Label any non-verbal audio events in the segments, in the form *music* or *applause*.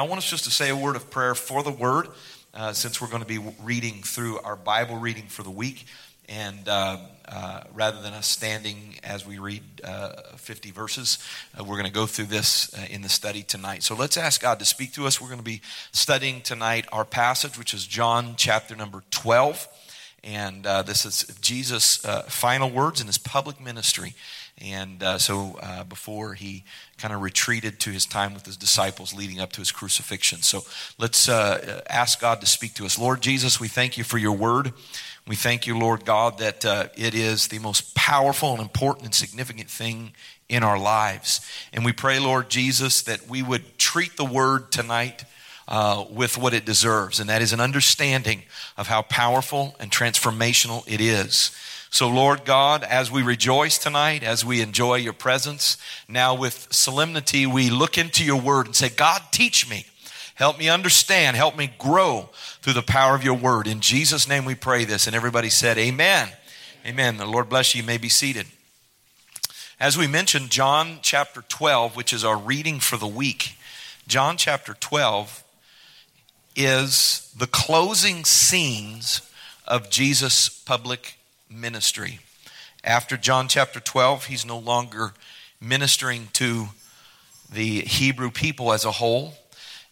I want us just to say a word of prayer for the word, uh, since we're going to be reading through our Bible reading for the week. And uh, uh, rather than us standing as we read uh, 50 verses, uh, we're going to go through this uh, in the study tonight. So let's ask God to speak to us. We're going to be studying tonight our passage, which is John chapter number 12. And this is Jesus' final words in his public ministry. And uh, so uh, before he kind of retreated to his time with his disciples leading up to his crucifixion. So let's uh, ask God to speak to us. Lord Jesus, we thank you for your word. We thank you, Lord God, that uh, it is the most powerful and important and significant thing in our lives. And we pray, Lord Jesus, that we would treat the word tonight. Uh, with what it deserves, and that is an understanding of how powerful and transformational it is. So, Lord God, as we rejoice tonight, as we enjoy your presence, now with solemnity, we look into your word and say, God, teach me. Help me understand. Help me grow through the power of your word. In Jesus' name we pray this. And everybody said, Amen. Amen. The Lord bless you. You may be seated. As we mentioned, John chapter 12, which is our reading for the week, John chapter 12 is the closing scenes of Jesus' public ministry. After John chapter 12, he's no longer ministering to the Hebrew people as a whole.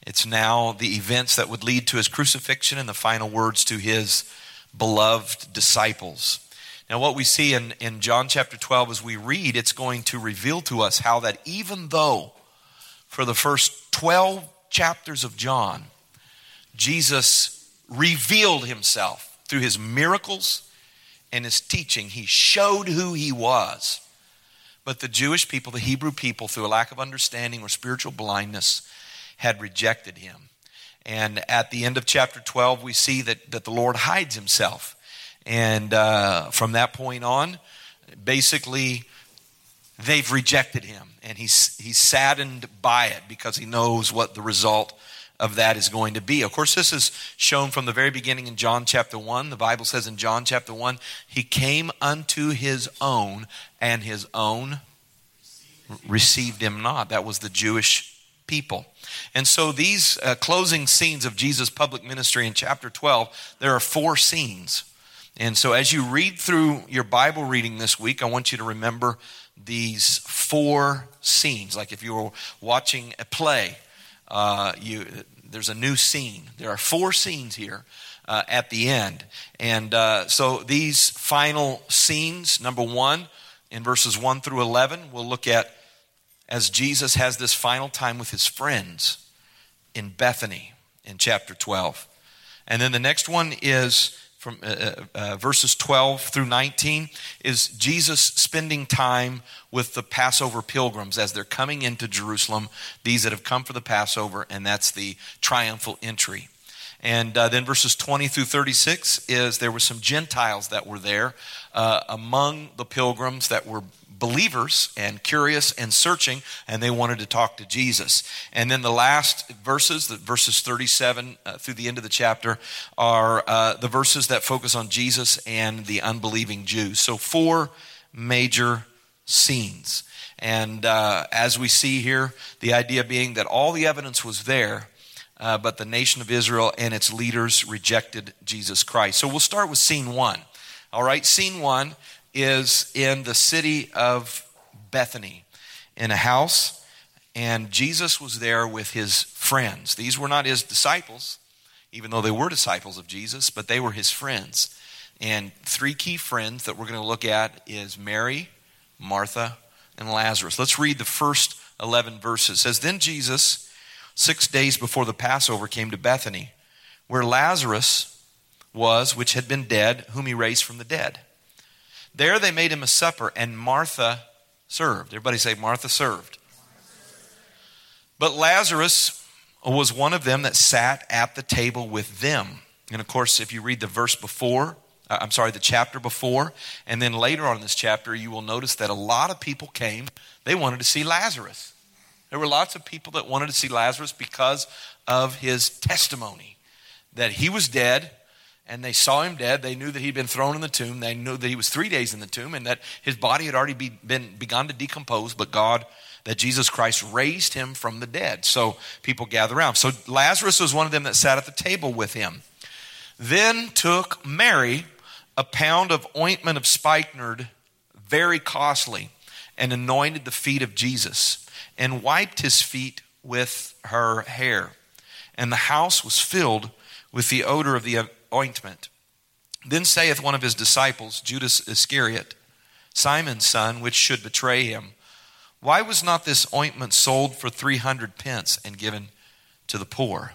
It's now the events that would lead to his crucifixion and the final words to his beloved disciples. Now, what we see in, in John chapter 12 as we read, it's going to reveal to us how that even though for the first 12 chapters of John, Jesus revealed himself through his miracles and his teaching, he showed who he was. But the Jewish people, the Hebrew people, through a lack of understanding or spiritual blindness, had rejected him. And at the end of chapter 12, we see that, that the Lord hides himself. And uh, from that point on, basically, they've rejected him. And he's, he's saddened by it because he knows what the result of that is going to be. Of course, this is shown from the very beginning in John chapter 1. The Bible says in John chapter 1, he came unto his own, and his own received him not. That was the Jewish people. And so, these uh, closing scenes of Jesus' public ministry in chapter 12, there are four scenes. And so, as you read through your Bible reading this week, I want you to remember these four scenes. Like if you were watching a play, uh, you, there's a new scene. There are four scenes here uh, at the end. And uh, so these final scenes, number one, in verses 1 through 11, we'll look at as Jesus has this final time with his friends in Bethany in chapter 12. And then the next one is from uh, uh, uh, verses 12 through 19 is Jesus spending time with the Passover pilgrims as they're coming into Jerusalem, these that have come for the Passover, and that's the triumphal entry. And uh, then verses 20 through 36 is there were some Gentiles that were there uh, among the pilgrims that were believers and curious and searching, and they wanted to talk to Jesus. And then the last verses, the verses 37 uh, through the end of the chapter, are uh, the verses that focus on Jesus and the unbelieving Jews. So, four major scenes. And uh, as we see here, the idea being that all the evidence was there. Uh, but the nation of Israel and its leaders rejected Jesus Christ. So we'll start with scene one. All right, scene one is in the city of Bethany in a house, and Jesus was there with his friends. These were not his disciples, even though they were disciples of Jesus, but they were his friends. And three key friends that we're going to look at is Mary, Martha, and Lazarus. Let's read the first 11 verses. It says, Then Jesus, six days before the Passover, came to Bethany, where Lazarus was, which had been dead, whom he raised from the dead. There they made him a supper, and Martha served. Everybody say, Martha served. But Lazarus was one of them that sat at the table with them. And of course, if you read the verse before, uh, I'm sorry, the chapter before, and then later on in this chapter, you will notice that a lot of people came. They wanted to see Lazarus. There were lots of people that wanted to see Lazarus because of his testimony that he was dead and they saw him dead. They knew that he'd been thrown in the tomb. They knew that he was three days in the tomb and that his body had already be, been begun to decompose, but God, that Jesus Christ raised him from the dead. So people gather around. So Lazarus was one of them that sat at the table with him. Then took Mary a pound of ointment of spikenard, very costly, and anointed the feet of Jesus, and wiped his feet with her hair. And the house was filled with the odor of the ointment. Then saith one of his disciples, Judas Iscariot, Simon's son, which should betray him, Why was not this ointment sold for three hundred pence and given to the poor?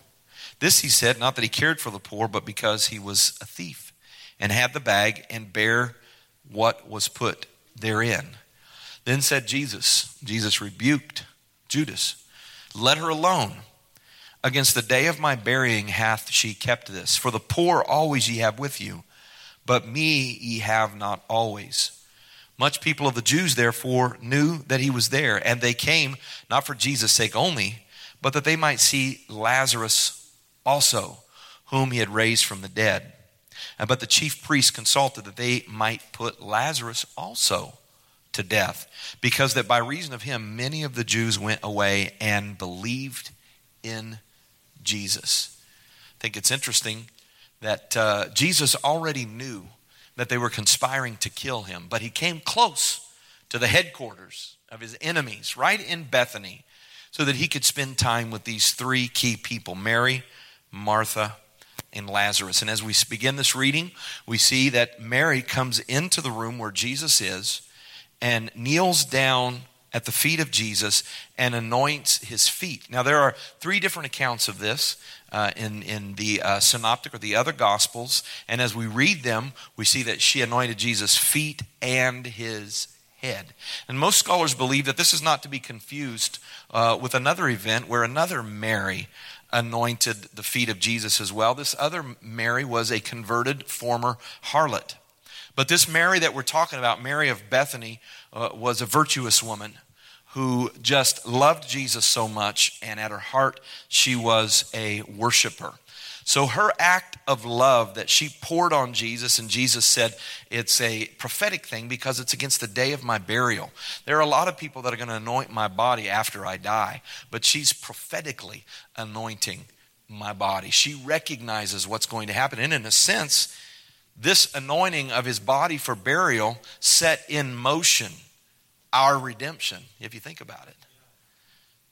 This he said, not that he cared for the poor, but because he was a thief, and had the bag and bare what was put therein. Then said Jesus, Jesus rebuked Judas, Let her alone. Against the day of my burying hath she kept this. For the poor always ye have with you, but me ye have not always. Much people of the Jews therefore knew that he was there, and they came not for Jesus' sake only, but that they might see Lazarus also, whom he had raised from the dead. But the chief priests consulted that they might put Lazarus also to death, because that by reason of him many of the Jews went away and believed in Jesus. I think it's interesting that uh, Jesus already knew that they were conspiring to kill him, but he came close to the headquarters of his enemies, right in Bethany, so that he could spend time with these three key people Mary, Martha, and Lazarus. And as we begin this reading, we see that Mary comes into the room where Jesus is and kneels down at the feet of Jesus and anoints his feet. Now, there are three different accounts of this uh, in, in the uh, synoptic or the other gospels. And as we read them, we see that she anointed Jesus' feet and his head. And most scholars believe that this is not to be confused uh, with another event where another Mary anointed the feet of Jesus as well. This other Mary was a converted former harlot. But this Mary that we're talking about, Mary of Bethany, uh, was a virtuous woman who just loved Jesus so much, and at her heart, she was a worshiper. So, her act of love that she poured on Jesus, and Jesus said it's a prophetic thing because it's against the day of my burial. There are a lot of people that are going to anoint my body after I die, but she's prophetically anointing my body. She recognizes what's going to happen. And in a sense, this anointing of his body for burial set in motion our redemption, if you think about it.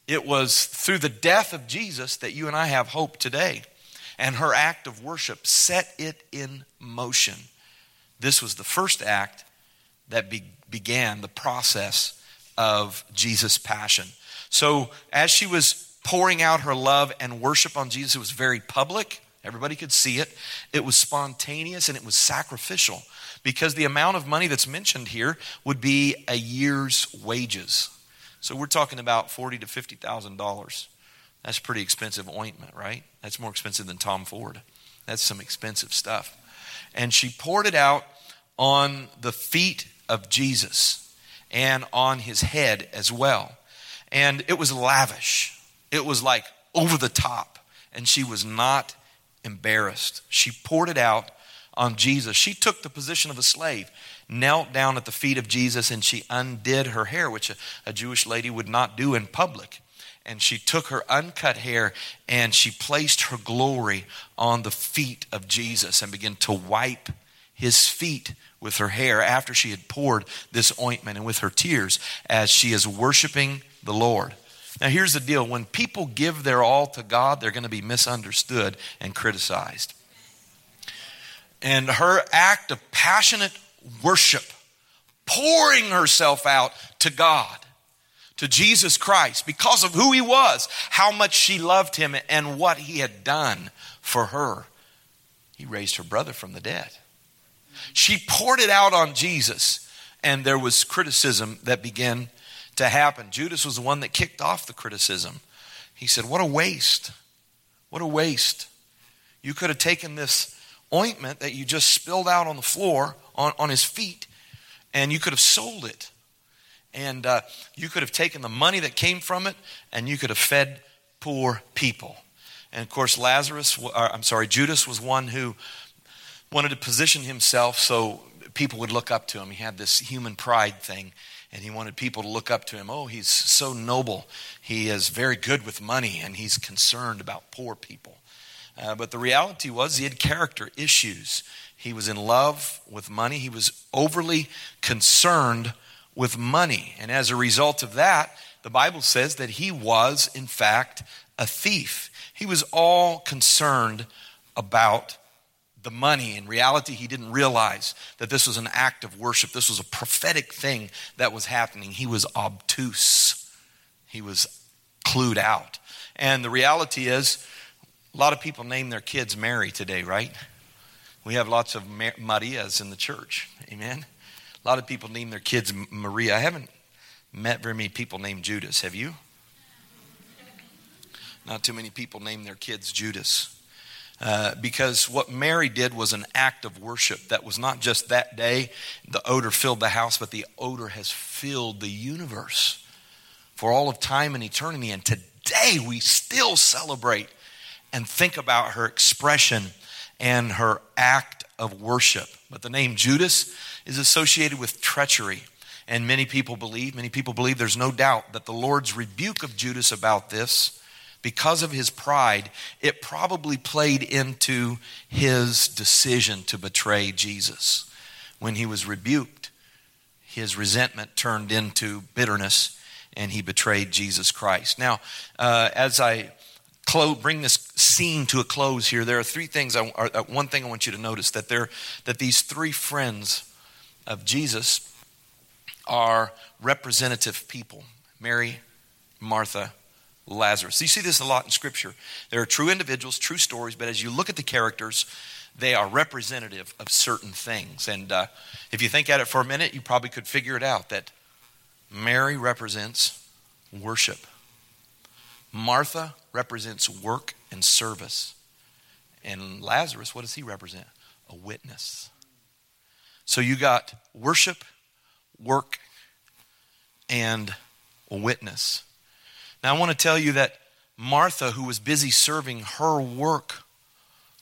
It was through the death of Jesus that you and I have hope today. And her act of worship set it in motion. This was the first act that be- began the process of Jesus' passion. So, as she was pouring out her love and worship on Jesus, it was very public. Everybody could see it. It was spontaneous and it was sacrificial because the amount of money that's mentioned here would be a year's wages. So we're talking about forty to fifty thousand dollars. That's pretty expensive ointment, right? That's more expensive than Tom Ford. That's some expensive stuff. And she poured it out on the feet of Jesus and on his head as well. And it was lavish. It was like over the top. And she was not embarrassed. She poured it out on Jesus. She took the position of a slave, knelt down at the feet of Jesus, and she undid her hair, which a, a Jewish lady would not do in public. And she took her uncut hair and she placed her glory on the feet of Jesus and began to wipe his feet with her hair after she had poured this ointment and with her tears as she is worshiping the Lord. Now, here's the deal when people give their all to God, they're going to be misunderstood and criticized and her act of passionate worship, pouring herself out to God, to Jesus Christ, because of who he was, how much she loved him, and what he had done for her. He raised her brother from the dead. She poured it out on Jesus, and there was criticism that began to happen. Judas was the one that kicked off the criticism. He said, What a waste! What a waste. You could have taken this ointment that you just spilled out on the floor on, on his feet, and you could have sold it. And uh, you could have taken the money that came from it, and you could have fed poor people. And of course, Lazarus, or, I'm sorry, Judas was one who wanted to position himself so people would look up to him. He had this human pride thing, and he wanted people to look up to him. Oh, he's so noble. He is very good with money, and he's concerned about poor people. Uh, but the reality was he had character issues. He was in love with money. He was overly concerned with money. And as a result of that, the Bible says that he was, in fact, a thief. He was all concerned about the money. In reality, he didn't realize that this was an act of worship. This was a prophetic thing that was happening. He was obtuse, he was clued out. And the reality is, a lot of people name their kids Mary today, right? We have lots of Marias in the church. Amen. A lot of people name their kids Maria. I haven't met very many people named Judas. Have you? Not too many people name their kids Judas. Uh, because what Mary did was an act of worship that was not just that day, the odor filled the house, but the odor has filled the universe for all of time and eternity. And today we still celebrate and think about her expression and her act of worship. But the name Judas is associated with treachery. And many people believe, many people believe there's no doubt that the Lord's rebuke of Judas about this because of his pride, it probably played into his decision to betray Jesus. When he was rebuked, his resentment turned into bitterness and he betrayed Jesus Christ. Now, uh, as I clo- bring this scene to a close here, there are three things. I, or, uh, one thing I want you to notice that there, that these three friends of Jesus are representative people: Mary, Martha, Lazarus. You see this a lot in Scripture. There are true individuals, true stories, but as you look at the characters, they are representative of certain things. And uh, if you think at it for a minute, you probably could figure it out that Mary represents worship, Martha represents work and service, and Lazarus, what does he represent? A witness. So you got worship, work, and witness. Now, I want to tell you that Martha, who was busy serving, her work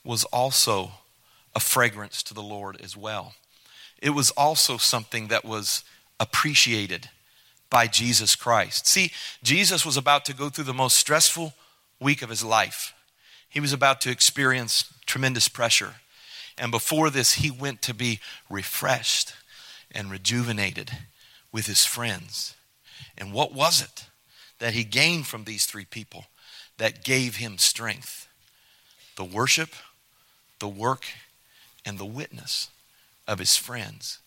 was also a fragrance to the Lord as well. It was also something that was appreciated by Jesus Christ. See, Jesus was about to go through the most stressful week of his life. He was about to experience tremendous pressure. And before this, he went to be refreshed and rejuvenated with his friends. And what was it? That he gained from these three people that gave him strength the worship, the work, and the witness of his friends.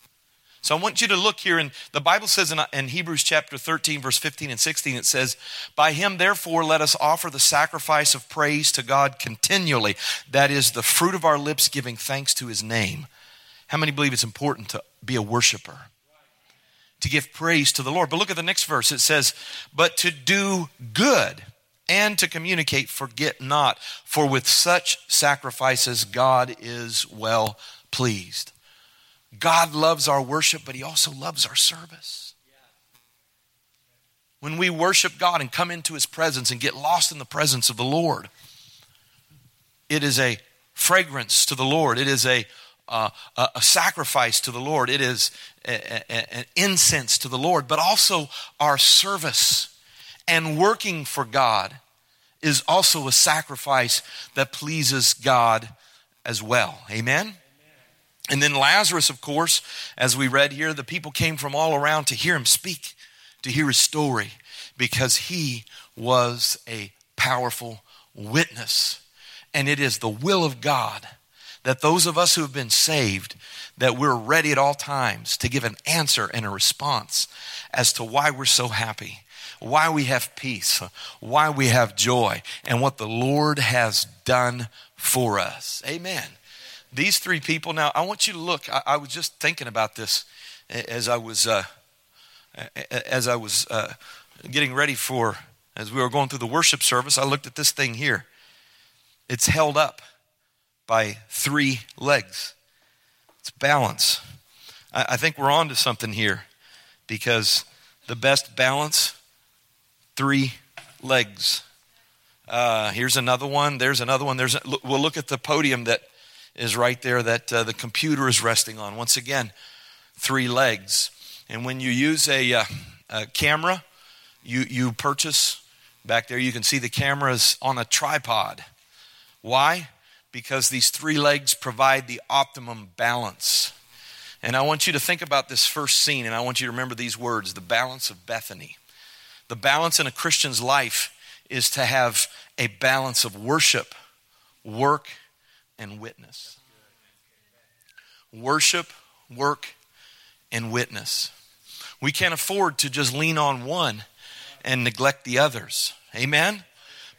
So I want you to look here, and the Bible says in, in, Hebrews chapter 13, verse 15 and 16, it says, By him, therefore, let us offer the sacrifice of praise to God continually. That is the fruit of our lips, giving thanks to his name. How many believe it's important to be a worshiper? To give praise to the Lord. But look at the next verse. It says, But to do good and to communicate, forget not, for with such sacrifices God is well pleased. God loves our worship, but He also loves our service. When we worship God and come into His presence and get lost in the presence of the Lord, it is a fragrance to the Lord. It is a uh, a, sacrifice to the Lord. It is an incense to the Lord, but also our service and working for God is also a sacrifice that pleases God as well. Amen? And then Lazarus, of course, as we read here, the people came from all around to hear him speak, to hear his story, because he was a powerful witness. And it is the will of God that those of us who have been saved that we're ready at all times to give an answer and a response as to why we're so happy why we have peace why we have joy and what the lord has done for us. Amen. These three people now i want you to look i, I was just thinking about this as i was uh, as i was uh, getting ready for as we were going through the worship service i looked at this thing here. It's held up by three legs. It's balance. I, I think we're on to something here because the best balance, three legs. Uh, here's another one. There's another one. There's we'll look at the podium that is right there that uh, the computer is resting on. Once again, three legs. And when you use a, uh, a camera, you, you purchase back there, you can see the cameras on a tripod. Why? Because these three legs provide the optimum balance. And I want you to think about this first scene, and I want you to remember these words the balance of Bethany. The balance in a Christian's life is to have a balance of worship, work, and witness. Worship, work, and witness. We can't afford to just lean on one and neglect the others. Amen?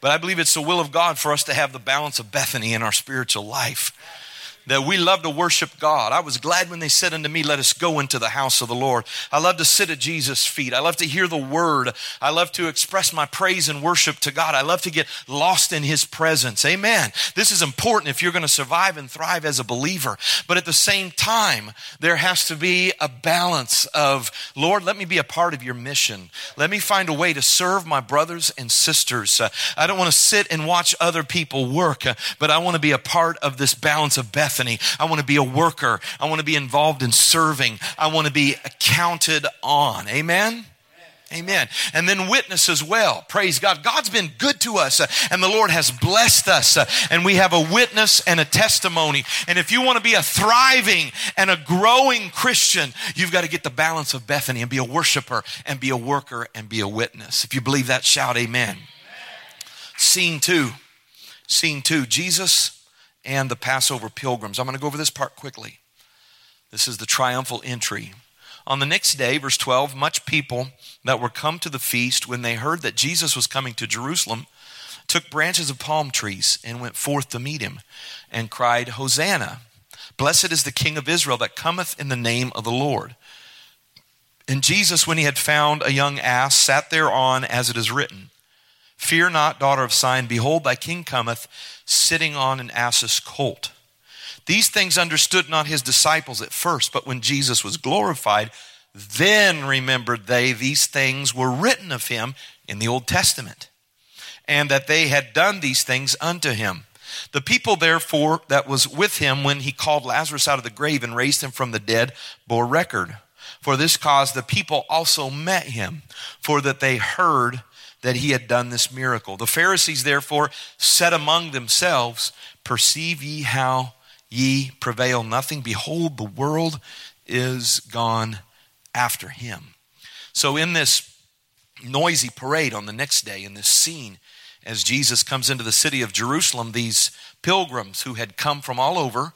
But I believe it's the will of God for us to have the balance of Bethany in our spiritual life that we love to worship God. I was glad when they said unto me, Let us go into the house of the Lord. I love to sit at Jesus' feet. I love to hear the word. I love to express my praise and worship to God. I love to get lost in his presence. Amen. This is important if you're going to survive and thrive as a believer. But at the same time, there has to be a balance of, Lord, let me be a part of your mission. Let me find a way to serve my brothers and sisters. Uh, I don't want to sit and watch other people work, uh, but I want to be a part of this balance of Bethany Bethany. I want to be a worker. I want to be involved in serving. I want to be counted on. Amen. Amen. And then witness as well. Praise God. God's been good to us uh, and the Lord has blessed us uh, and we have a witness and a testimony. And if you want to be a thriving and a growing Christian, you've got to get the balance of Bethany and be a worshiper and be a worker and be a witness. If you believe that, shout amen. amen. Scene two. Scene two. Jesus and the Passover pilgrims. I'm going to go over this part quickly. This is the triumphal entry. On the next day, verse 12, much people that were come to the feast, when they heard that Jesus was coming to Jerusalem, took branches of palm trees and went forth to meet him and cried, Hosanna! Blessed is the King of Israel that cometh in the name of the Lord. And Jesus, when he had found a young ass, sat thereon as it is written Fear not, daughter of Sion, behold, thy king cometh sitting on an ass's colt. These things understood not his disciples at first, but when Jesus was glorified, then remembered they these things were written of him in the Old Testament, and that they had done these things unto him. The people, therefore, that was with him when he called Lazarus out of the grave and raised him from the dead, bore record. For this cause the people also met him, for that they heard that he had done this miracle. The Pharisees therefore said among themselves, Perceive ye how ye prevail nothing? Behold, the world is gone after him. So, in this noisy parade on the next day, in this scene, as Jesus comes into the city of Jerusalem, these pilgrims who had come from all over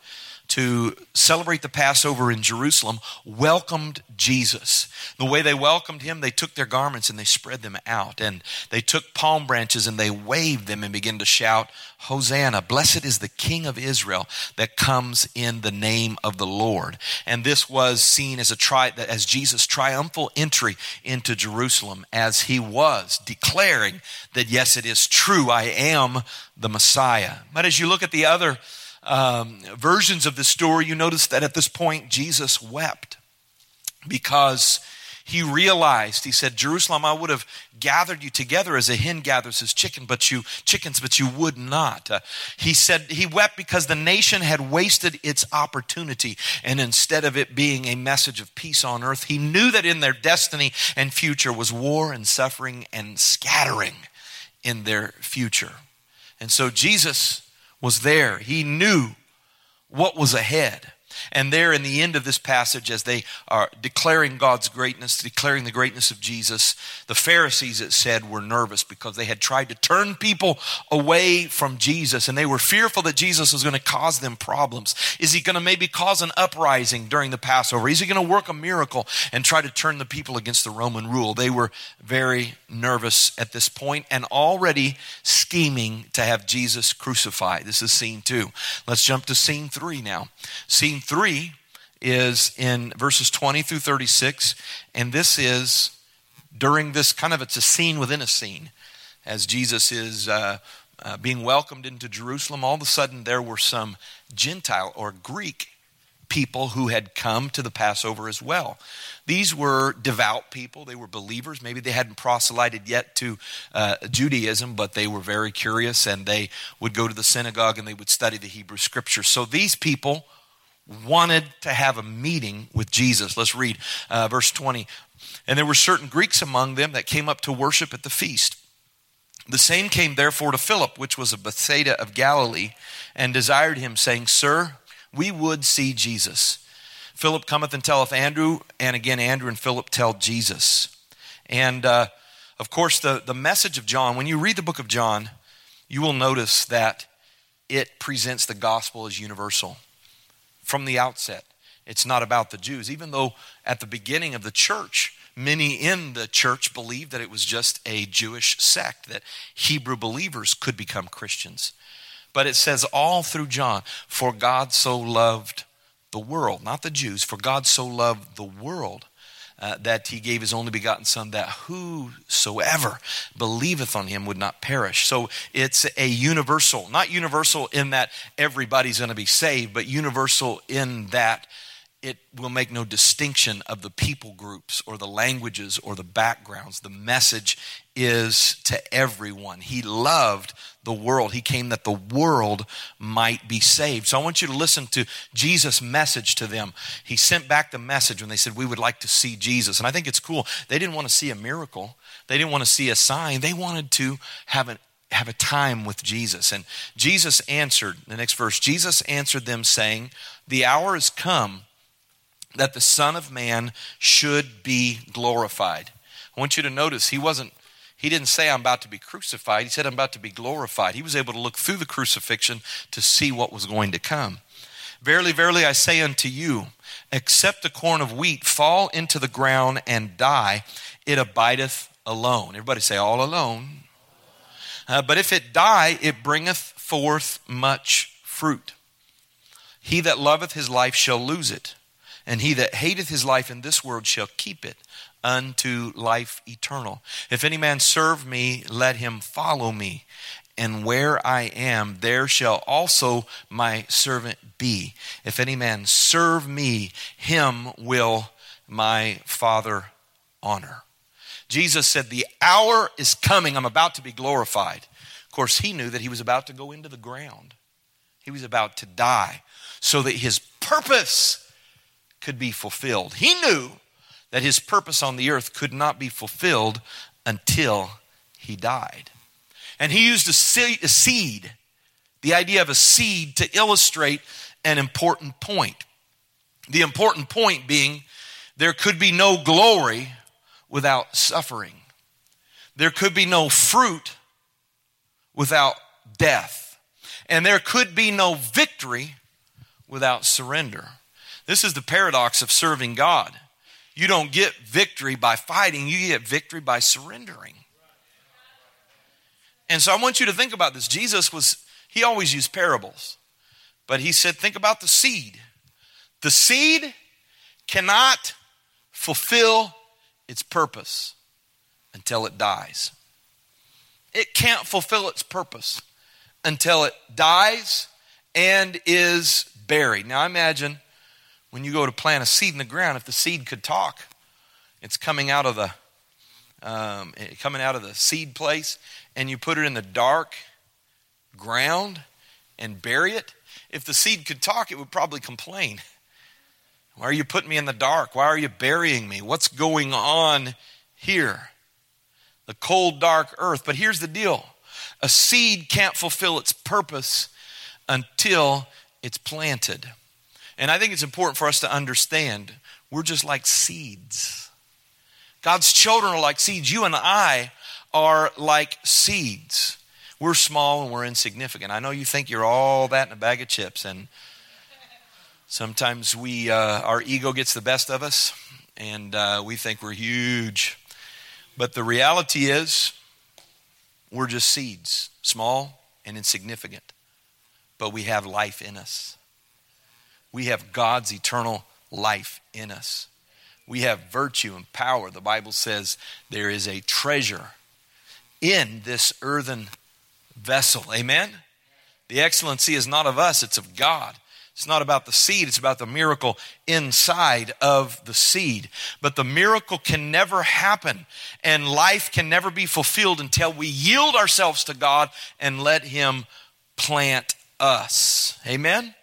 to celebrate the Passover in Jerusalem welcomed Jesus. The way they welcomed him, they took their garments and they spread them out. And they took palm branches and they waved them and began to shout, Hosanna, blessed is the King of Israel that comes in the name of the Lord. And this was seen as a tri- as Jesus' triumphal entry into Jerusalem as he was declaring that yes, it is true, I am the Messiah. But as you look at the other um, versions of the story, you notice that at this point Jesus wept because he realized he said jerusalem i would have gathered you together as a hen gathers his chicken but you chickens but you would not. Uh, he said he wept because the nation had wasted its opportunity and instead of it being a message of peace on earth he knew that in their destiny and future was war and suffering and scattering in their future. And so jesus was there. He knew what was ahead. And there in the end of this passage, as they are declaring God's greatness, declaring the greatness of Jesus, the Pharisees, it said, were nervous because they had tried to turn people away from Jesus and they were fearful that Jesus was going to cause them problems. Is he going to maybe cause an uprising during the Passover? Is he going to work a miracle and try to turn the people against the Roman rule? They were very nervous at this point and already scheming to have Jesus crucified. This is scene two. Let's jump to scene three now. Scene 3 is in verses 20 through 36, and this is during this kind of it's a scene within a scene as Jesus is uh, uh, being welcomed into Jerusalem. All of a sudden, there were some Gentile or Greek people who had come to the Passover as well. These were devout people. They were believers. Maybe they hadn't proselyted yet to uh, Judaism, but they were very curious and they would go to the synagogue and they would study the Hebrew scriptures. So these people wanted to have a meeting with Jesus. Let's read uh, verse 20. And there were certain Greeks among them that came up to worship at the feast. The same came therefore to Philip, which was of Bethsaida of Galilee, and desired him, saying, Sir, we would see Jesus. Philip cometh and telleth Andrew, and again Andrew and Philip tell Jesus. And uh, of course, the, the message of John, when you read the book of John, you will notice that it presents the gospel as universal from the outset. It's not about the Jews, even though at the beginning of the church, many in the church believed that it was just a Jewish sect, that Hebrew believers could become Christians. But it says all through John, for God so loved the world, not the Jews, for God so loved the world uh, that he gave his only begotten Son, that whosoever believeth on him would not perish. So it's a universal, not universal in that everybody's going to be saved, but universal in that it will make no distinction of the people groups or the languages or the backgrounds. The message is to everyone. He loved the world. He came that the world might be saved. So I want you to listen to Jesus' message to them. He sent back the message when they said, We would like to see Jesus. And I think it's cool. They didn't want to see a miracle, they didn't want to see a sign. They wanted to have an have a time with Jesus. And Jesus answered, the next verse, Jesus answered them, saying, The hour has come that the Son of Man should be glorified. I want you to notice he wasn't he didn't say I'm about to be crucified. He said I'm about to be glorified. He was able to look through the crucifixion to see what was going to come. Verily, verily, I say unto you, except a corn of wheat fall into the ground and die, it abideth alone. Everybody say, all alone. Uh, but if it die, it bringeth forth much fruit. He that loveth his life shall lose it, and he that hateth his life in this world shall keep it unto life eternal. If any man serve me, let him follow me. And where I am, there shall also my servant be. If any man serve me, him will my Father honor. Jesus said, The hour is coming. I'm about to be glorified. Of course, he knew that he was about to go into the ground, he was about to die so that his purpose could be fulfilled. He knew that his purpose on the earth could not be fulfilled until he died. And he used a seed, the idea of a seed, to illustrate an important point. The important point being there could be no glory without suffering, there could be no fruit without death, and there could be no victory without surrender. This is the paradox of serving God. You don't get victory by fighting, you get victory by surrendering. And so I want you to think about this. Jesus was, he always used parables, but he said, think about the seed. The seed cannot fulfill its purpose until it dies. It can't fulfill its purpose until it dies and is buried. Now imagine when you go to plant a seed in the ground, if the seed could talk, it's coming out of the um, coming out of the seed place, and you put it in the dark ground and bury it. If the seed could talk, it would probably complain. Why are you putting me in the dark? Why are you burying me? What's going on here? The cold, dark earth. But here's the deal a seed can't fulfill its purpose until it's planted. And I think it's important for us to understand we're just like seeds. God's children are like seeds. You and I are like seeds. We're small and we're insignificant. I know you think you're all that in a bag of chips, and sometimes we, uh, our ego gets the best of us, and uh, we think we're huge. But the reality is, we're just seeds, small and insignificant, but we have life in us. We have God's eternal life in us. We have virtue and power. The Bible says there is a treasure in this earthen vessel. Amen? The excellency is not of us, it's of God. It's not about the seed, it's about the miracle inside of the seed. But the miracle can never happen and life can never be fulfilled until we yield ourselves to God and let Him plant us. Amen?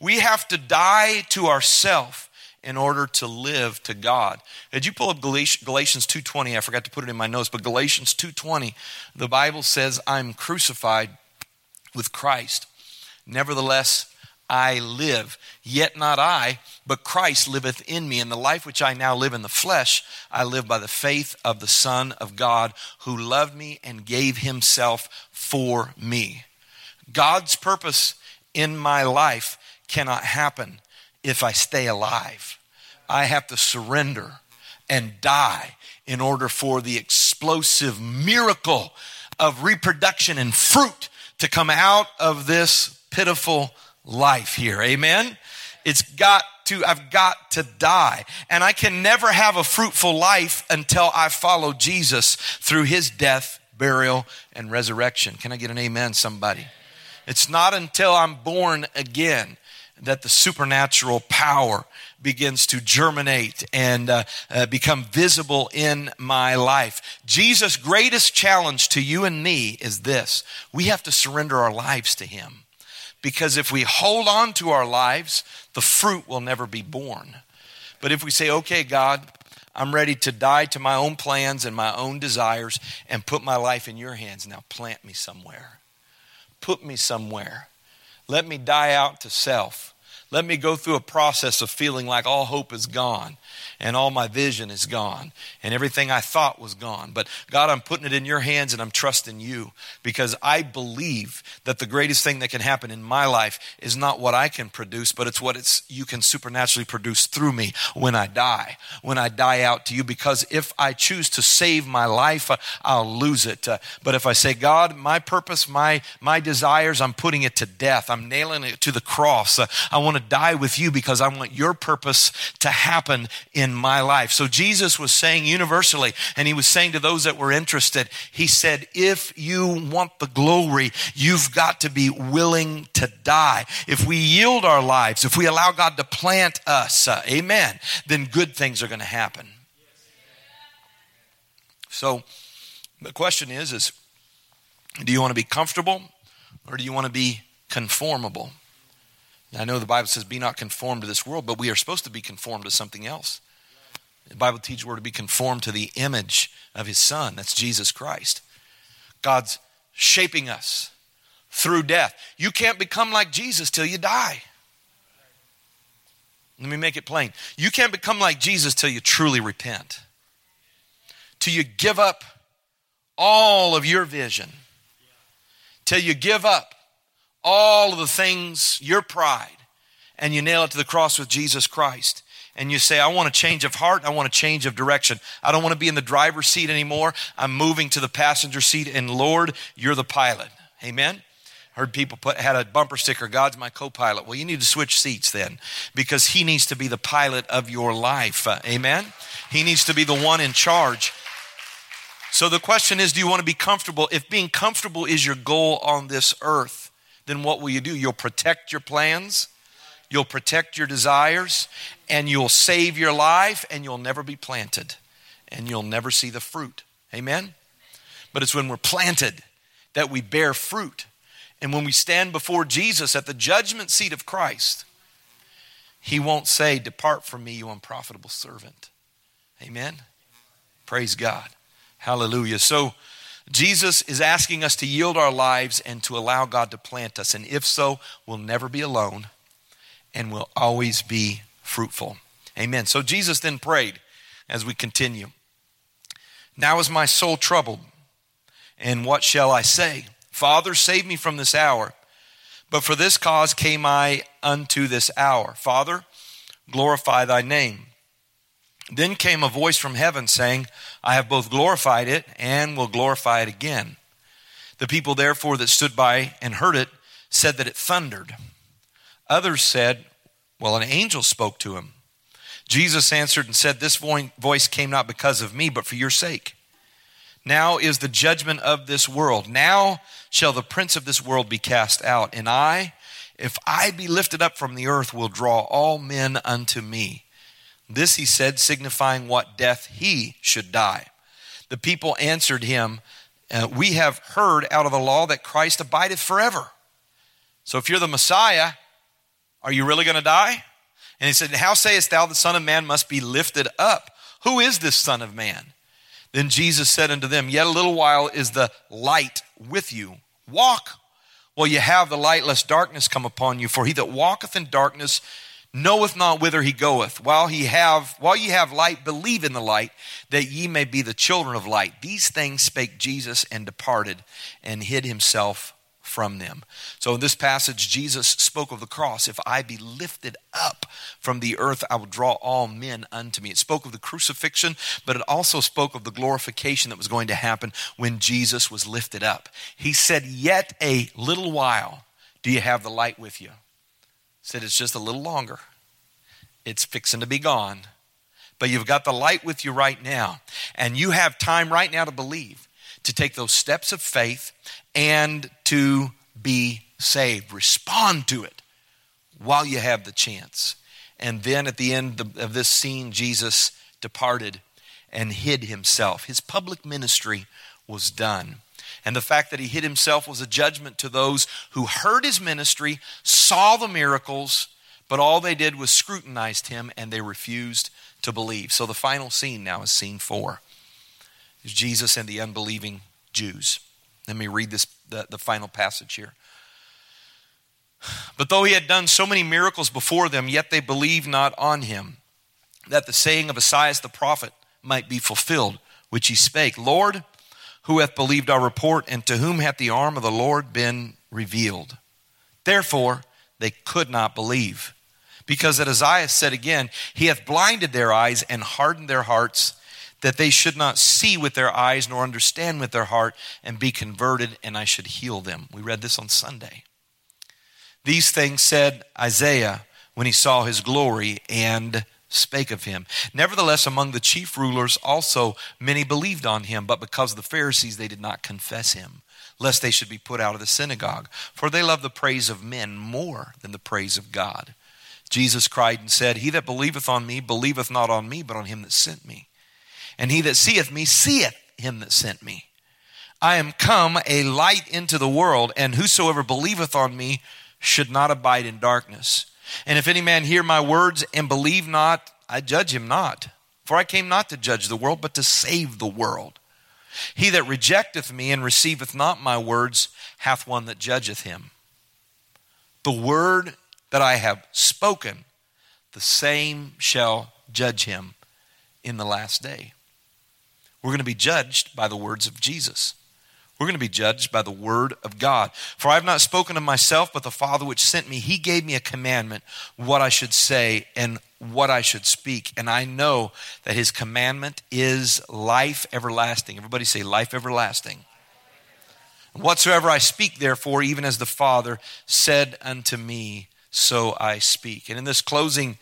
We have to die to ourself in order to live to God. Did you pull up Galatians 2:20? I forgot to put it in my notes, but Galatians 2:20, the Bible says, "I'm crucified with Christ. Nevertheless, I live. Yet not I, but Christ liveth in me. And the life which I now live in the flesh, I live by the faith of the Son of God, who loved me and gave himself for me. God's purpose in my life cannot happen if I stay alive. I have to surrender and die in order for the explosive miracle of reproduction and fruit to come out of this pitiful life here. Amen? It's got to, I've got to die. And I can never have a fruitful life until I follow Jesus through his death, burial, and resurrection. Can I get an amen, somebody? It's not until I'm born again that the supernatural power begins to germinate and uh, uh, become visible in my life. Jesus' greatest challenge to you and me is this we have to surrender our lives to Him. Because if we hold on to our lives, the fruit will never be born. But if we say, okay, God, I'm ready to die to my own plans and my own desires and put my life in your hands, now plant me somewhere. Put me somewhere. Let me die out to self. Let me go through a process of feeling like all hope is gone and all my vision is gone and everything I thought was gone. But God, I'm putting it in your hands and I'm trusting you because I believe that the greatest thing that can happen in my life is not what I can produce, but it's what it's you can supernaturally produce through me when I die. When I die out to you because if I choose to save my life, uh, I'll lose it. Uh, but if I say, God, my purpose, my my desires, I'm putting it to death. I'm nailing it to the cross. Uh, I want to die with you because I want your purpose to happen in in my life. So Jesus was saying universally, and he was saying to those that were interested, he said, if you want the glory, you've got to be willing to die. If we yield our lives, if we allow God to plant us, uh, amen, then good things are going to happen. So the question is, is do you want to be comfortable or do you want to be conformable? I know the Bible says, be not conformed to this world, but we are supposed to be conformed to something else. The Bible teaches we're to be conformed to the image of his son. That's Jesus Christ. God's shaping us through death. You can't become like Jesus till you die. Let me make it plain. You can't become like Jesus till you truly repent. Till you give up all of your vision. Till you give up all of the things, your pride, and you nail it to the cross with Jesus Christ and you say, I want a change of heart, I want a change of direction. I don't want to be in the driver's seat anymore. I'm moving to the passenger seat, and Lord, you're the pilot. Amen. Heard people put had a bumper sticker, God's my co-pilot. Well, you need to switch seats then because he needs to be the pilot of your life. Uh, amen. He needs to be the one in charge. So the question is, do you want to be comfortable? If being comfortable is your goal on this earth, then what will you do? You'll protect your plans You'll protect your desires and you'll save your life and you'll never be planted and you'll never see the fruit. Amen? But it's when we're planted that we bear fruit. And when we stand before Jesus at the judgment seat of Christ, he won't say, Depart from me, you unprofitable servant. Amen? Praise God. Hallelujah. So, Jesus is asking us to yield our lives and to allow God to plant us. And if so, we'll never be alone and we'll always be fruitful. Amen. So Jesus then prayed as we continue. Now is my soul troubled, and what shall I say? Father, save me from this hour. But for this cause came I unto this hour. Father, glorify thy name. Then came a voice from heaven saying, I have both glorified it and will glorify it again. The people therefore that stood by and heard it said that it thundered. Others said, Well, an angel spoke to him. Jesus answered and said, This voice came not because of me, but for your sake. Now is the judgment of this world. Now shall the prince of this world be cast out. And I, If I be lifted up from the earth, will draw all men unto me. This he said, signifying what death he should die. The people answered him, uh, We have heard out of the law that Christ abideth forever. So if you're the Messiah, are you really going to die? And he said, How sayest thou the Son of Man must be lifted up? Who is this Son of Man? Then Jesus said unto them, Yet a little while is the light with you. Walk while you have the light, lest darkness come upon you. For he that walketh in darkness knoweth not whither he goeth. While he have, while ye have light, believe in the light, that ye may be the children of light. These things spake Jesus and departed, and hid himself from them. So in this passage, Jesus spoke of the cross. If I be lifted up from the earth, I will draw all men unto me. It spoke of the crucifixion, but it also spoke of the glorification that was going to happen when Jesus was lifted up. He said, Yet a little while do you have the light with you. Said it's just a little longer. It's fixing to be gone. But you've got the light with you right now. And you have time right now to believe, to take those steps of faith and to be saved. Respond to it while you have the chance. And then at the end of this scene, Jesus departed and hid himself. His public ministry was done. And the fact that he hid himself was a judgment to those who heard his ministry, saw the miracles, but all they did was scrutinized him and they refused to believe. So the final scene now is scene four is Jesus and the unbelieving Jews. Let me read this the, the final passage here. But though he had done so many miracles before them, yet they believed not on him, that the saying of Esaias the prophet might be fulfilled, which he spake, Lord, who hath believed our report, and to whom hath the arm of the Lord been revealed? Therefore, they could not believe. Because that Isaiah said again, He hath blinded their eyes and hardened their hearts, that they should not see with their eyes nor understand with their heart and be converted, and I should heal them. We read this on Sunday. These things said Isaiah when he saw his glory and spake of him. Nevertheless, among the chief rulers also many believed on him, but because of the Pharisees they did not confess him, lest they should be put out of the synagogue. For they love the praise of men more than the praise of God. Jesus cried and said, He that believeth on me believeth not on me, but on him that sent me. And he that seeth me seeth him that sent me. I am come a light into the world, and whosoever believeth on me should not abide in darkness. And if any man hear my words and believe not, I judge him not. For I came not to judge the world, but to save the world. He that rejecteth me and receiveth not my words hath one that judgeth him. The word that I have spoken, the same shall judge him in the last day. We're going to be judged by the words of Jesus. We're going to be judged by the word of God. For I have not spoken of myself, but the Father which sent me, he gave me a commandment what I should say and what I should speak. And I know that his commandment is life everlasting. Everybody say, life everlasting. Whatsoever I speak, therefore, even as the Father said unto me, so I speak. And in this closing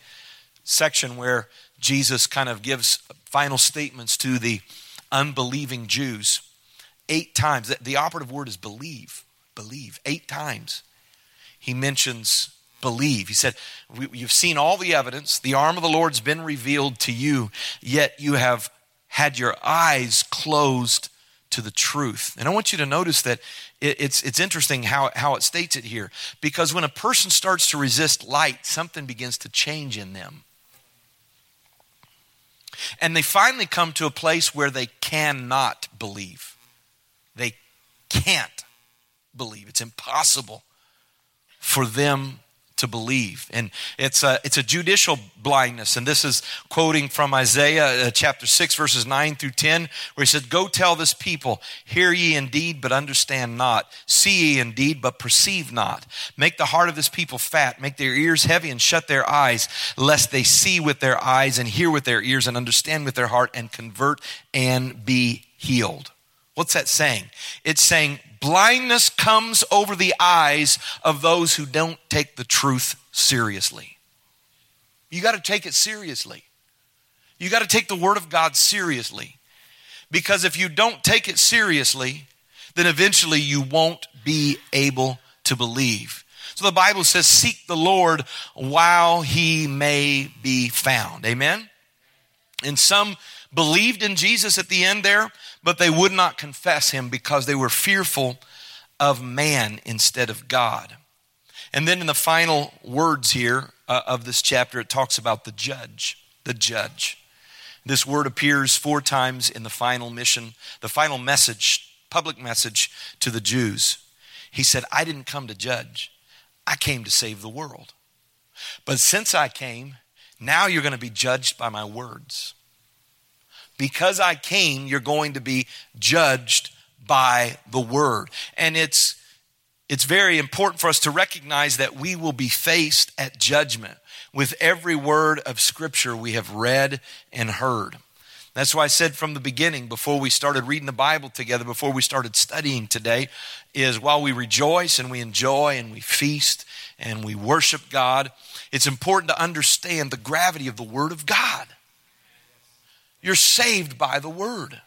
section where Jesus kind of gives final statements to the unbelieving Jews, eight times. The operative word is believe. Believe. Eight times he mentions believe. He said, You've seen all the evidence. The arm of the Lord's been revealed to you, yet you have had your eyes closed to the truth. And I want you to notice that it's, it's interesting how, how it states it here. Because when a person starts to resist light, something begins to change in them. And they finally come to a place where they cannot believe. They can't believe. It's impossible for them to believe. And it's a, it's a judicial blindness. And this is quoting from Isaiah uh, chapter 6, verses 9 through 10, where he said, Go tell this people, hear ye indeed, but understand not. See ye indeed, but perceive not. Make the heart of this people fat, make their ears heavy, and shut their eyes, lest they see with their eyes, and hear with their ears, and understand with their heart, and convert and be healed. What's that saying? It's saying blindness comes over the eyes of those who don't take the truth seriously. You got to take it seriously. You got to take the Word of God seriously. Because if you don't take it seriously, then eventually you won't be able to believe. So the Bible says, Seek the Lord while he may be found. Amen? And some believed in Jesus at the end there, but they would not confess him because they were fearful of man instead of God. And then in the final words here uh, of this chapter, it talks about the judge. The judge. This word appears four times in the final mission, the final message, public message to the Jews. He said, I didn't come to judge, I came to save the world. But since I came, now you're going to be judged by my words. Because I came, you're going to be judged by the word. And it's it's very important for us to recognize that we will be faced at judgment with every word of scripture we have read and heard. That's why I said from the beginning, before we started reading the Bible together, before we started studying today, is while we rejoice and we enjoy and we feast and we worship God, it's important to understand the gravity of the Word of God. You're saved by the Word.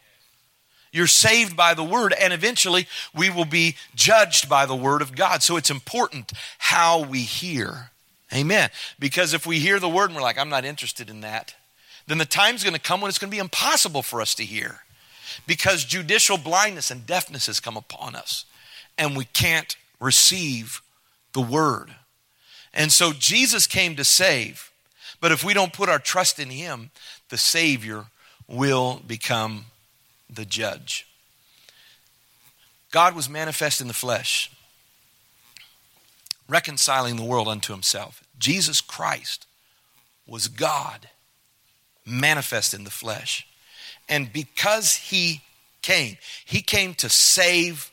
You're saved by the Word, and eventually we will be judged by the Word of God. So it's important how we hear. Amen. Because if we hear the Word and we're like, I'm not interested in that, then the time's going to come when it's going to be impossible for us to hear because judicial blindness and deafness has come upon us and we can't receive the Word. And so Jesus came to save, but if we don't put our trust in Him, the Savior will become the judge. God was manifest in the flesh, reconciling the world unto himself. Jesus Christ was God, manifest in the flesh. And because he came, he came to save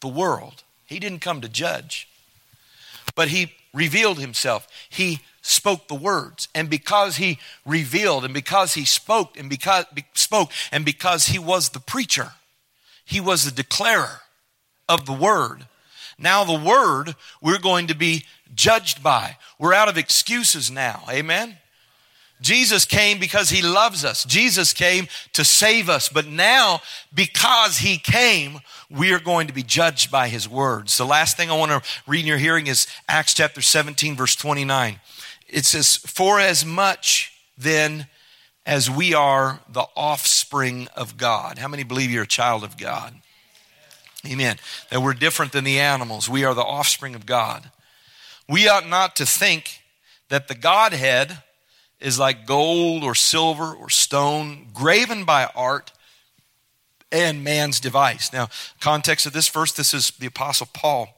the world. He didn't come to judge, but he revealed himself. He spoke the words. And because he revealed and because he spoke and because spoke and because he was the preacher, he was the declarer of the word. Now the word we're going to be judged by. We're out of excuses now. Amen. Jesus came because he loves us. Jesus came to save us. But now, because he came, we are going to be judged by his words. The last thing I want to read in your hearing is Acts chapter 17, verse 29 it says, For as much then as we are the offspring of God. How many believe you're a child of God? Amen. That we're different than the animals. We are the offspring of God. We ought not to think that the Godhead is like gold or silver or stone graven by art and man's device. Now, context of this verse, this is the Apostle Paul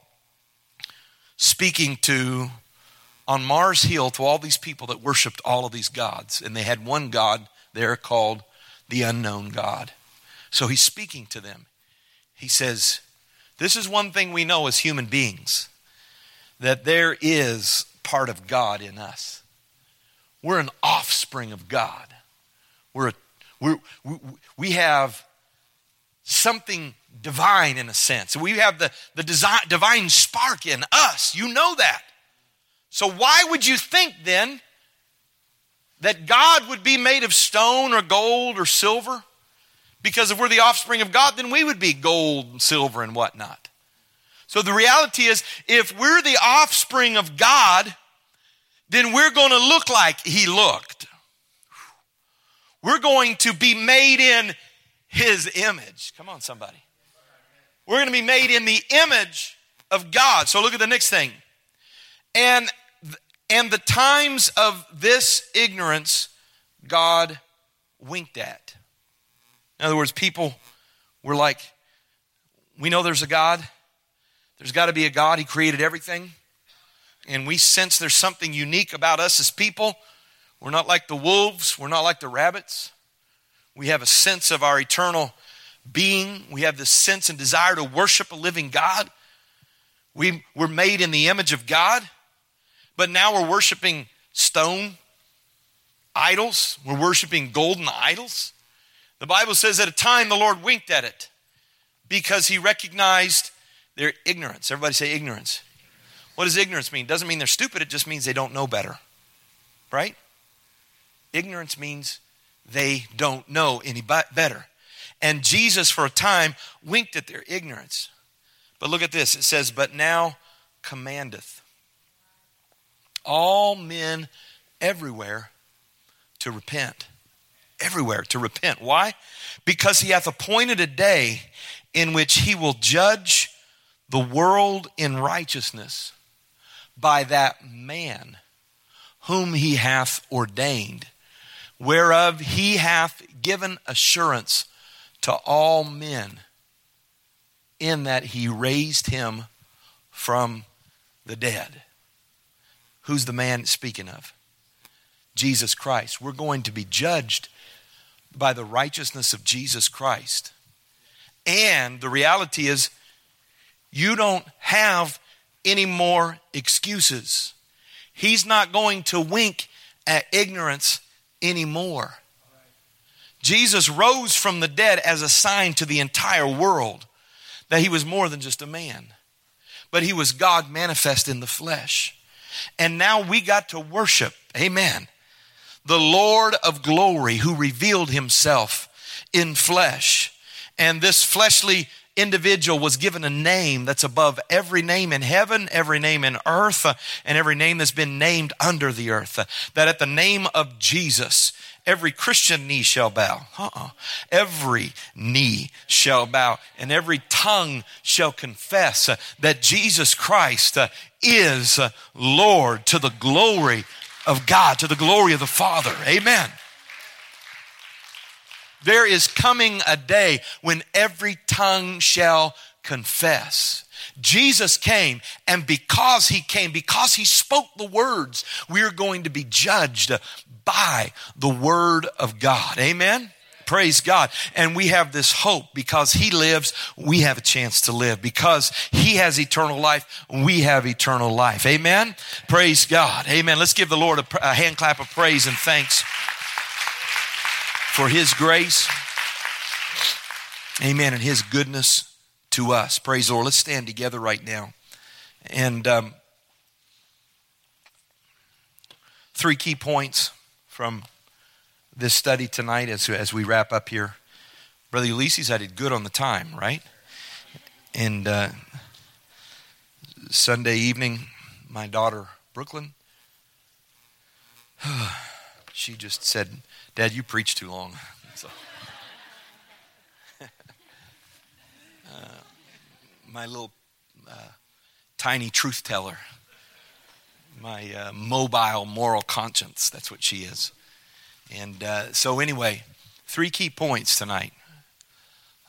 speaking to on Mars Hill to all these people that worshiped all of these gods. And they had one God there called the unknown God. So he's speaking to them. He says, This is one thing we know as human beings that there is part of God in us. We're an offspring of God. We're, a, we're we, we have something divine in a sense. We have the, the design, divine spark in us. You know that. So, why would you think then that God would be made of stone or gold or silver? Because if we're the offspring of God, then we would be gold and silver and whatnot. So, the reality is, if we're the offspring of God, then we're going to look like He looked. We're going to be made in His image. Come on, somebody. We're going to be made in the image of God. So, look at the next thing. And and the times of this ignorance, God winked at. In other words, people were like, we know there's a God. There's got to be a God. He created everything. And we sense there's something unique about us as people. We're not like the wolves, we're not like the rabbits. We have a sense of our eternal being. We have this sense and desire to worship a living God. We, we're made in the image of God. But now we're worshiping stone idols, we're worshiping golden idols. The Bible says at a time the Lord winked at it because he recognized their ignorance. Everybody say ignorance. What does ignorance mean? Doesn't mean they're stupid, it just means they don't know better. Right? Ignorance means they don't know any better. And Jesus, for a time, winked at their ignorance. But look at this it says, But now commandeth all men everywhere to repent. Everywhere to repent. Why? Because he hath appointed a day in which he will judge the world in righteousness by that man whom he hath ordained, whereof he hath given assurance to all men, in that he raised him from the dead. Who's the man speaking of? Jesus Christ. We're going to be judged by the righteousness of Jesus Christ. And the reality is, you don't have any more excuses. He's not going to wink at ignorance anymore. Jesus rose from the dead as a sign to the entire world that he was more than just a man, but he was God manifest in the flesh. And now we got to worship, amen, the Lord of glory who revealed himself in flesh. And this fleshly individual was given a name that's above every name in heaven, every name in earth, and every name that's been named under the earth. That at the name of Jesus, every Christian knee shall bow. Uh-uh. Every knee shall bow, and every tongue shall confess that Jesus Christ uh, is Lord to the glory of God, to the glory of the Father. Amen. There is coming a day when every tongue shall confess. Jesus came, and because he came, because he spoke the words, we are going to be judged by the word of God. Amen? Praise God. And we have this hope because He lives, we have a chance to live. Because He has eternal life, we have eternal life. Amen. Praise God. Amen. Let's give the Lord a, a hand clap of praise and thanks for His grace. Amen. And His goodness to us. Praise the Lord. Let's stand together right now. And um, three key points from this study tonight as, as we wrap up here. Brother Ulysses, I did good on the time, right? And uh, Sunday evening, my daughter, Brooklyn, *sighs* she just said, Dad, you preach too long. *laughs* So, *laughs* uh, my little uh, tiny truth teller, my uh, mobile moral conscience, that's what she is. And uh, so, anyway, three key points tonight.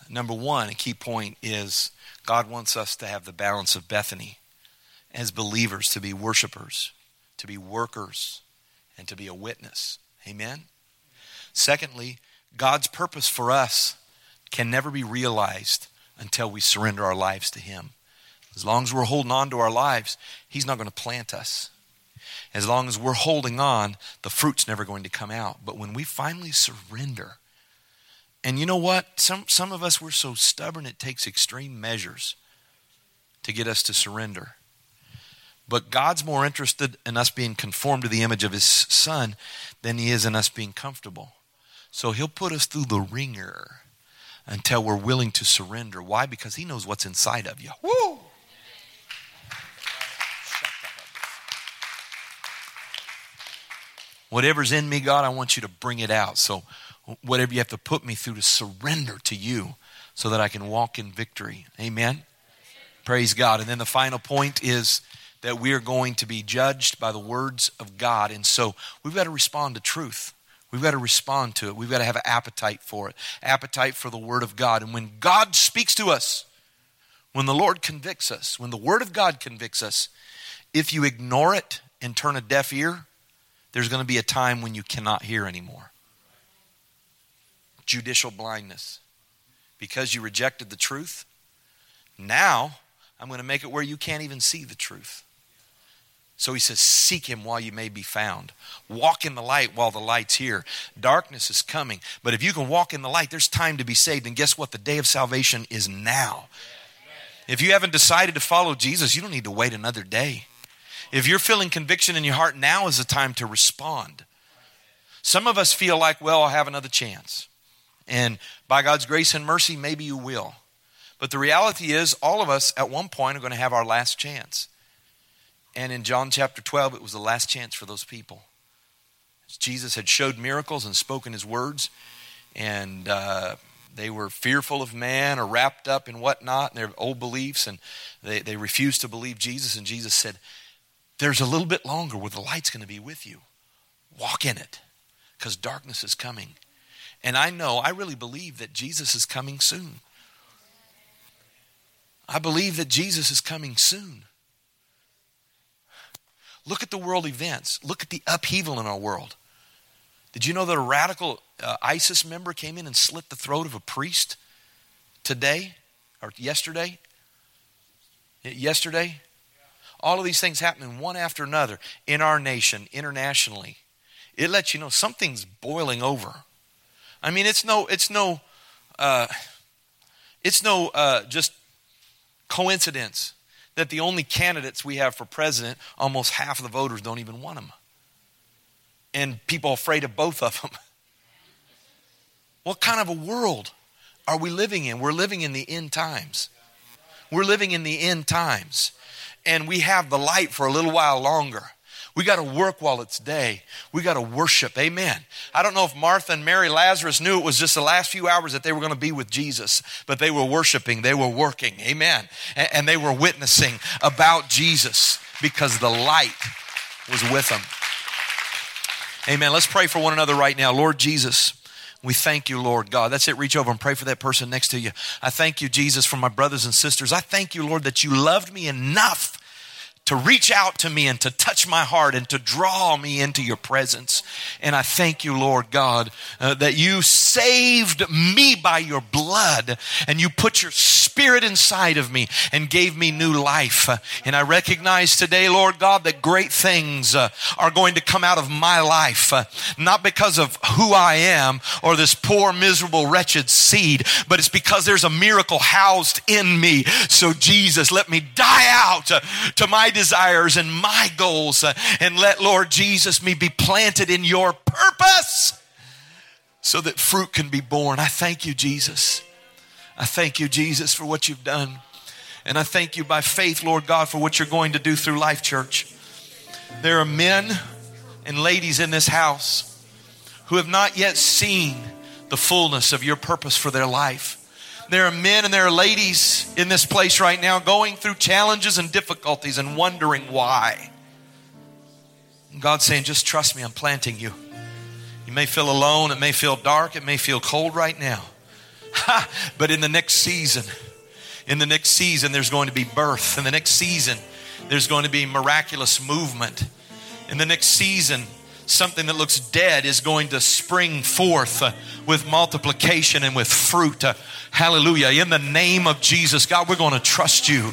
Number one, a key point is God wants us to have the balance of Bethany as believers, to be worshipers, to be workers, and to be a witness. Amen? Secondly, God's purpose for us can never be realized until we surrender our lives to Him. As long as we're holding on to our lives, He's not going to plant us. As long as we're holding on, the fruit's never going to come out. But when we finally surrender, and you know what? Some, some of us, we're so stubborn, it takes extreme measures to get us to surrender. But God's more interested in us being conformed to the image of His Son than He is in us being comfortable. So he'll put us through the wringer until we're willing to surrender. Why? Because he knows what's inside of you. Woo! Whatever's in me, God, I want you to bring it out. So whatever you have to put me through to surrender to you so that I can walk in victory. Amen. Praise God. And then the final point is that we are going to be judged by the words of God. And so we've got to respond to truth. We've got to respond to it. We've got to have an appetite for it, appetite for the Word of God. And when God speaks to us, when the Lord convicts us, when the Word of God convicts us, if you ignore it and turn a deaf ear, there's going to be a time when you cannot hear anymore. Judicial blindness. Because you rejected the truth, now I'm going to make it where you can't even see the truth. So he says, Seek him while you may be found. Walk in the light while the light's here. Darkness is coming. But if you can walk in the light, there's time to be saved. And guess what? The day of salvation is now. If you haven't decided to follow Jesus, you don't need to wait another day. If you're feeling conviction in your heart, now is the time to respond. Some of us feel like, well, I'll have another chance. And by God's grace and mercy, maybe you will. But the reality is, all of us at one point are going to have our last chance. And in John chapter 12, it was the last chance for those people. Jesus had showed miracles and spoken his words, and uh, they were fearful of man or wrapped up in whatnot, and their old beliefs, and they, they refused to believe Jesus. And Jesus said, There's a little bit longer where the light's going to be with you. Walk in it, because darkness is coming. And I know, I really believe that Jesus is coming soon. I believe that Jesus is coming soon. Look at the world events. Look at the upheaval in our world. Did you know that a radical uh, ISIS member came in and slit the throat of a priest today or yesterday? Yesterday? All of these things happening one after another in our nation, internationally. It lets you know something's boiling over. I mean, it's no, it's no, uh, it's no uh, just coincidence that the only candidates we have for president, almost half of the voters don't even want them and people afraid of both of them. *laughs* What kind of a world are we living in? We're living in the end times. We're living in the end times. And we have the light for a little while longer. We got to work while it's day. We got to worship. Amen. I don't know if Martha and Mary Lazarus knew it was just the last few hours that they were going to be with Jesus, but they were worshiping. They were working. Amen. And they were witnessing about Jesus because the light was with them. Amen. Let's pray for one another right now. Lord Jesus, we thank you, Lord God. That's it. Reach over and pray for that person next to you. I thank you, Jesus, for my brothers and sisters. I thank you, Lord, that you loved me enough to reach out to me and to touch my heart and to draw me into your presence. And I thank you, Lord God, uh, that you saved me by your blood and you put your spirit inside of me and gave me new life. And I recognize today, Lord God, that great things uh, are going to come out of my life, uh, not because of who I am or this poor, miserable, wretched seed, but it's because there's a miracle housed in me. So, Jesus, let me die out uh, to my desires and my goals. Uh, and let, Lord Jesus, me be planted in your purpose so that fruit can be born. I thank you, Jesus. I thank you, Jesus, for what you've done. And I thank you by faith, Lord God, for what you're going to do through Life Church. There are men and ladies in this house who have not yet seen the fullness of your purpose for their life. There are men and there are ladies in this place right now going through challenges and difficulties and wondering why. And God's saying, just trust me, I'm planting you. You may feel alone, it may feel dark, it may feel cold right now. *laughs* Ha! But in the next season, in the next season, there's going to be birth. In the next season, there's going to be miraculous movement. In the next season, something that looks dead is going to spring forth uh, with multiplication and with fruit. Uh, hallelujah. In the name of Jesus, God, we're going to trust you.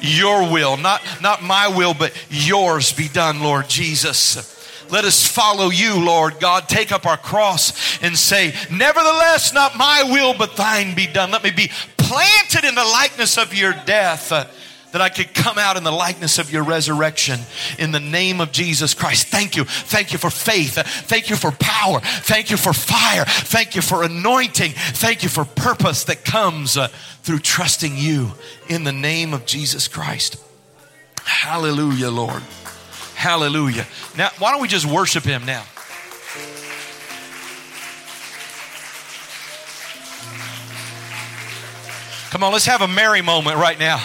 Your will, not, not my will, but yours be done, Lord Jesus. Let us follow you, Lord God. Take up our cross and say, Nevertheless, not my will, but thine be done. Let me be planted in the likeness of your death. That I could come out in the likeness of your resurrection in the name of Jesus Christ. Thank you. Thank you for faith. Thank you for power. Thank you for fire. Thank you for anointing. Thank you for purpose that comes uh, through trusting you in the name of Jesus Christ. Hallelujah, Lord. Hallelujah. Now, why don't we just worship him now? Come on, let's have a merry moment right now.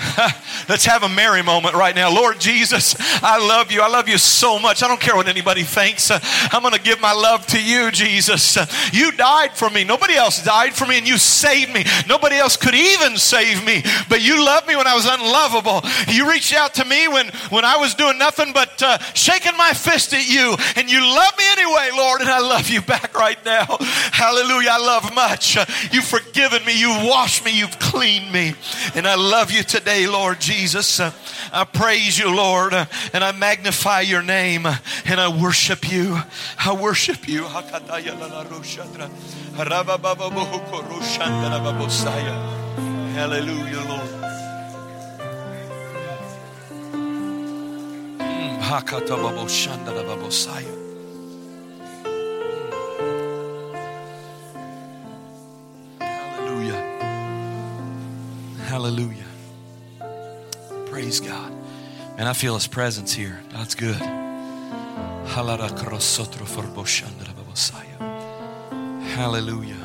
*laughs* Let's have a merry moment right now. Lord Jesus, I love you. I love you so much. I don't care what anybody thinks. Uh, I'm going to give my love to you, Jesus. Uh, you died for me. Nobody else died for me, and you saved me. Nobody else could even save me, but you loved me when I was unlovable. You reached out to me when, when I was doing nothing but uh, shaking my fist at you, and you love me anyway, Lord, and I love you back right now. Hallelujah. I love much. Uh, you've forgiven me. You've washed me. You've cleaned me, and I love you today today, Lord Jesus. Uh, I praise you, Lord, uh, and I magnify your name and I worship you. I worship you. Hallelujah, Lord. Hmm, hmm. Hallelujah. Hallelujah. Praise God. And I feel his presence here. That's good. Hallelujah.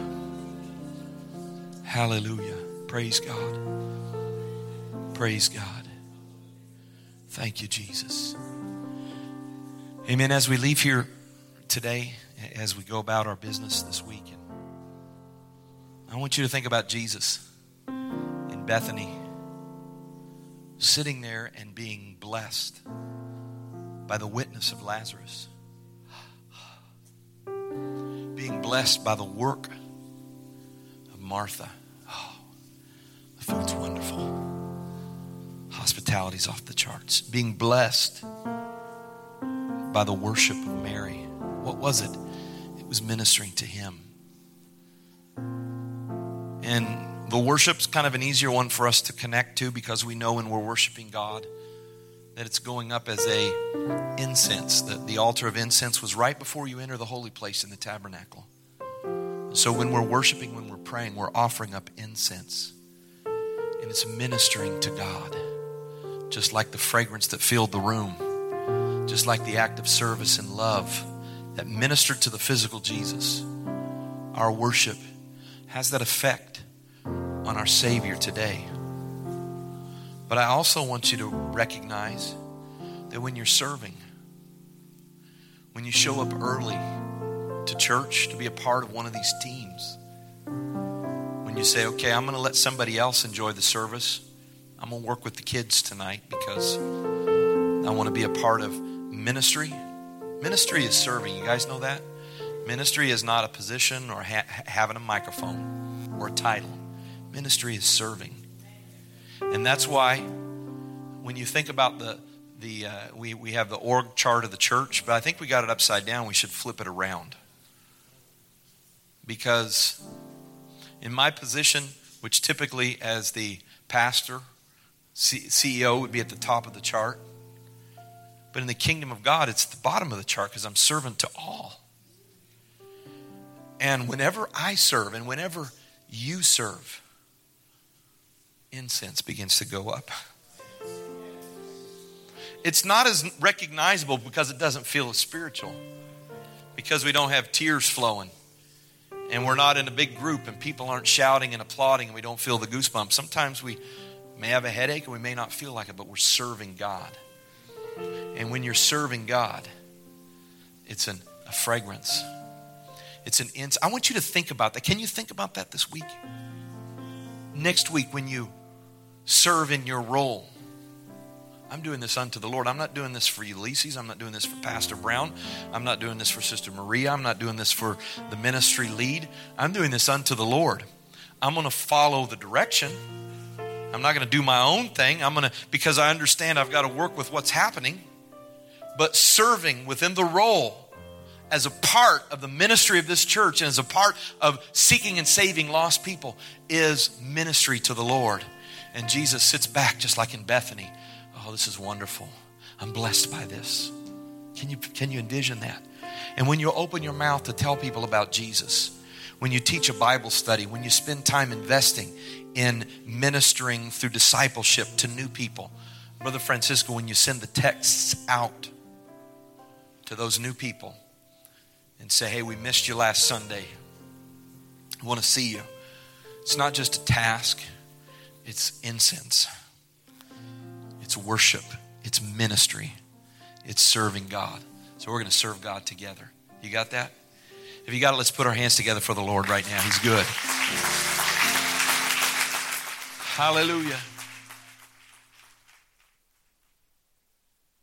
Hallelujah. Praise God. Praise God. Thank you, Jesus. Amen. As we leave here today, as we go about our business this week, I want you to think about Jesus in Bethany, sitting there and being blessed by the witness of Lazarus, being blessed by the work of Martha. Oh, the food's wonderful. Hospitality's off the charts. Being blessed by the worship of Mary. What was it? It was ministering to him. And the worship's kind of an easier one for us to connect to because we know when we're worshiping God that it's going up as a incense. The, the altar of incense was right before you enter the holy place in the tabernacle. So when we're worshiping, when we're praying, we're offering up incense. And it's ministering to God. Just like the fragrance that filled the room just like the act of service and love that ministered to the physical Jesus, our worship has that effect on our Savior today. But I also want you to recognize that when you're serving, when you show up early to church to be a part of one of these teams, when you say, okay, I'm going to let somebody else enjoy the service, I'm going to work with the kids tonight because I want to be a part of ministry. Ministry is serving. You guys know that? Ministry is not a position or ha- having a microphone or a title. Ministry is serving. And that's why when you think about the, the uh, we, we have the org chart of the church, but I think we got it upside down. We should flip it around. Because in my position, which typically as the pastor, C- CEO would be at the top of the chart, but in the kingdom of God, it's the bottom of the chart because I'm servant to all. And whenever I serve and whenever you serve, incense begins to go up. It's not as recognizable because it doesn't feel as spiritual, because we don't have tears flowing and we're not in a big group and people aren't shouting and applauding and we don't feel the goosebumps. Sometimes we may have a headache and we may not feel like it, but we're serving God. And when you're serving God, it's an, a fragrance. It's an incense. I want you to think about that. Can you think about that this week? Next week, when you serve in your role, I'm doing this unto the Lord. I'm not doing this for Ulysses. I'm not doing this for Pastor Brown. I'm not doing this for Sister Maria. I'm not doing this for the ministry lead. I'm doing this unto the Lord. I'm going to follow the direction I'm not going to do my own thing. I'm going to, because I understand I've got to work with what's happening. But serving within the role as a part of the ministry of this church and as a part of seeking and saving lost people is ministry to the Lord. And Jesus sits back just like in Bethany. Oh, this is wonderful. I'm blessed by this. Can you, can you envision that? And when you open your mouth to tell people about Jesus, when you teach a Bible study, when you spend time investing in ministering through discipleship to new people. Brother Francisco, when you send the texts out to those new people and say, hey, we missed you last Sunday, I want to see you. It's not just a task, it's incense, it's worship, it's ministry, it's serving God. So we're going to serve God together. You got that? If you got it, let's put our hands together for the Lord right now. He's good. Hallelujah.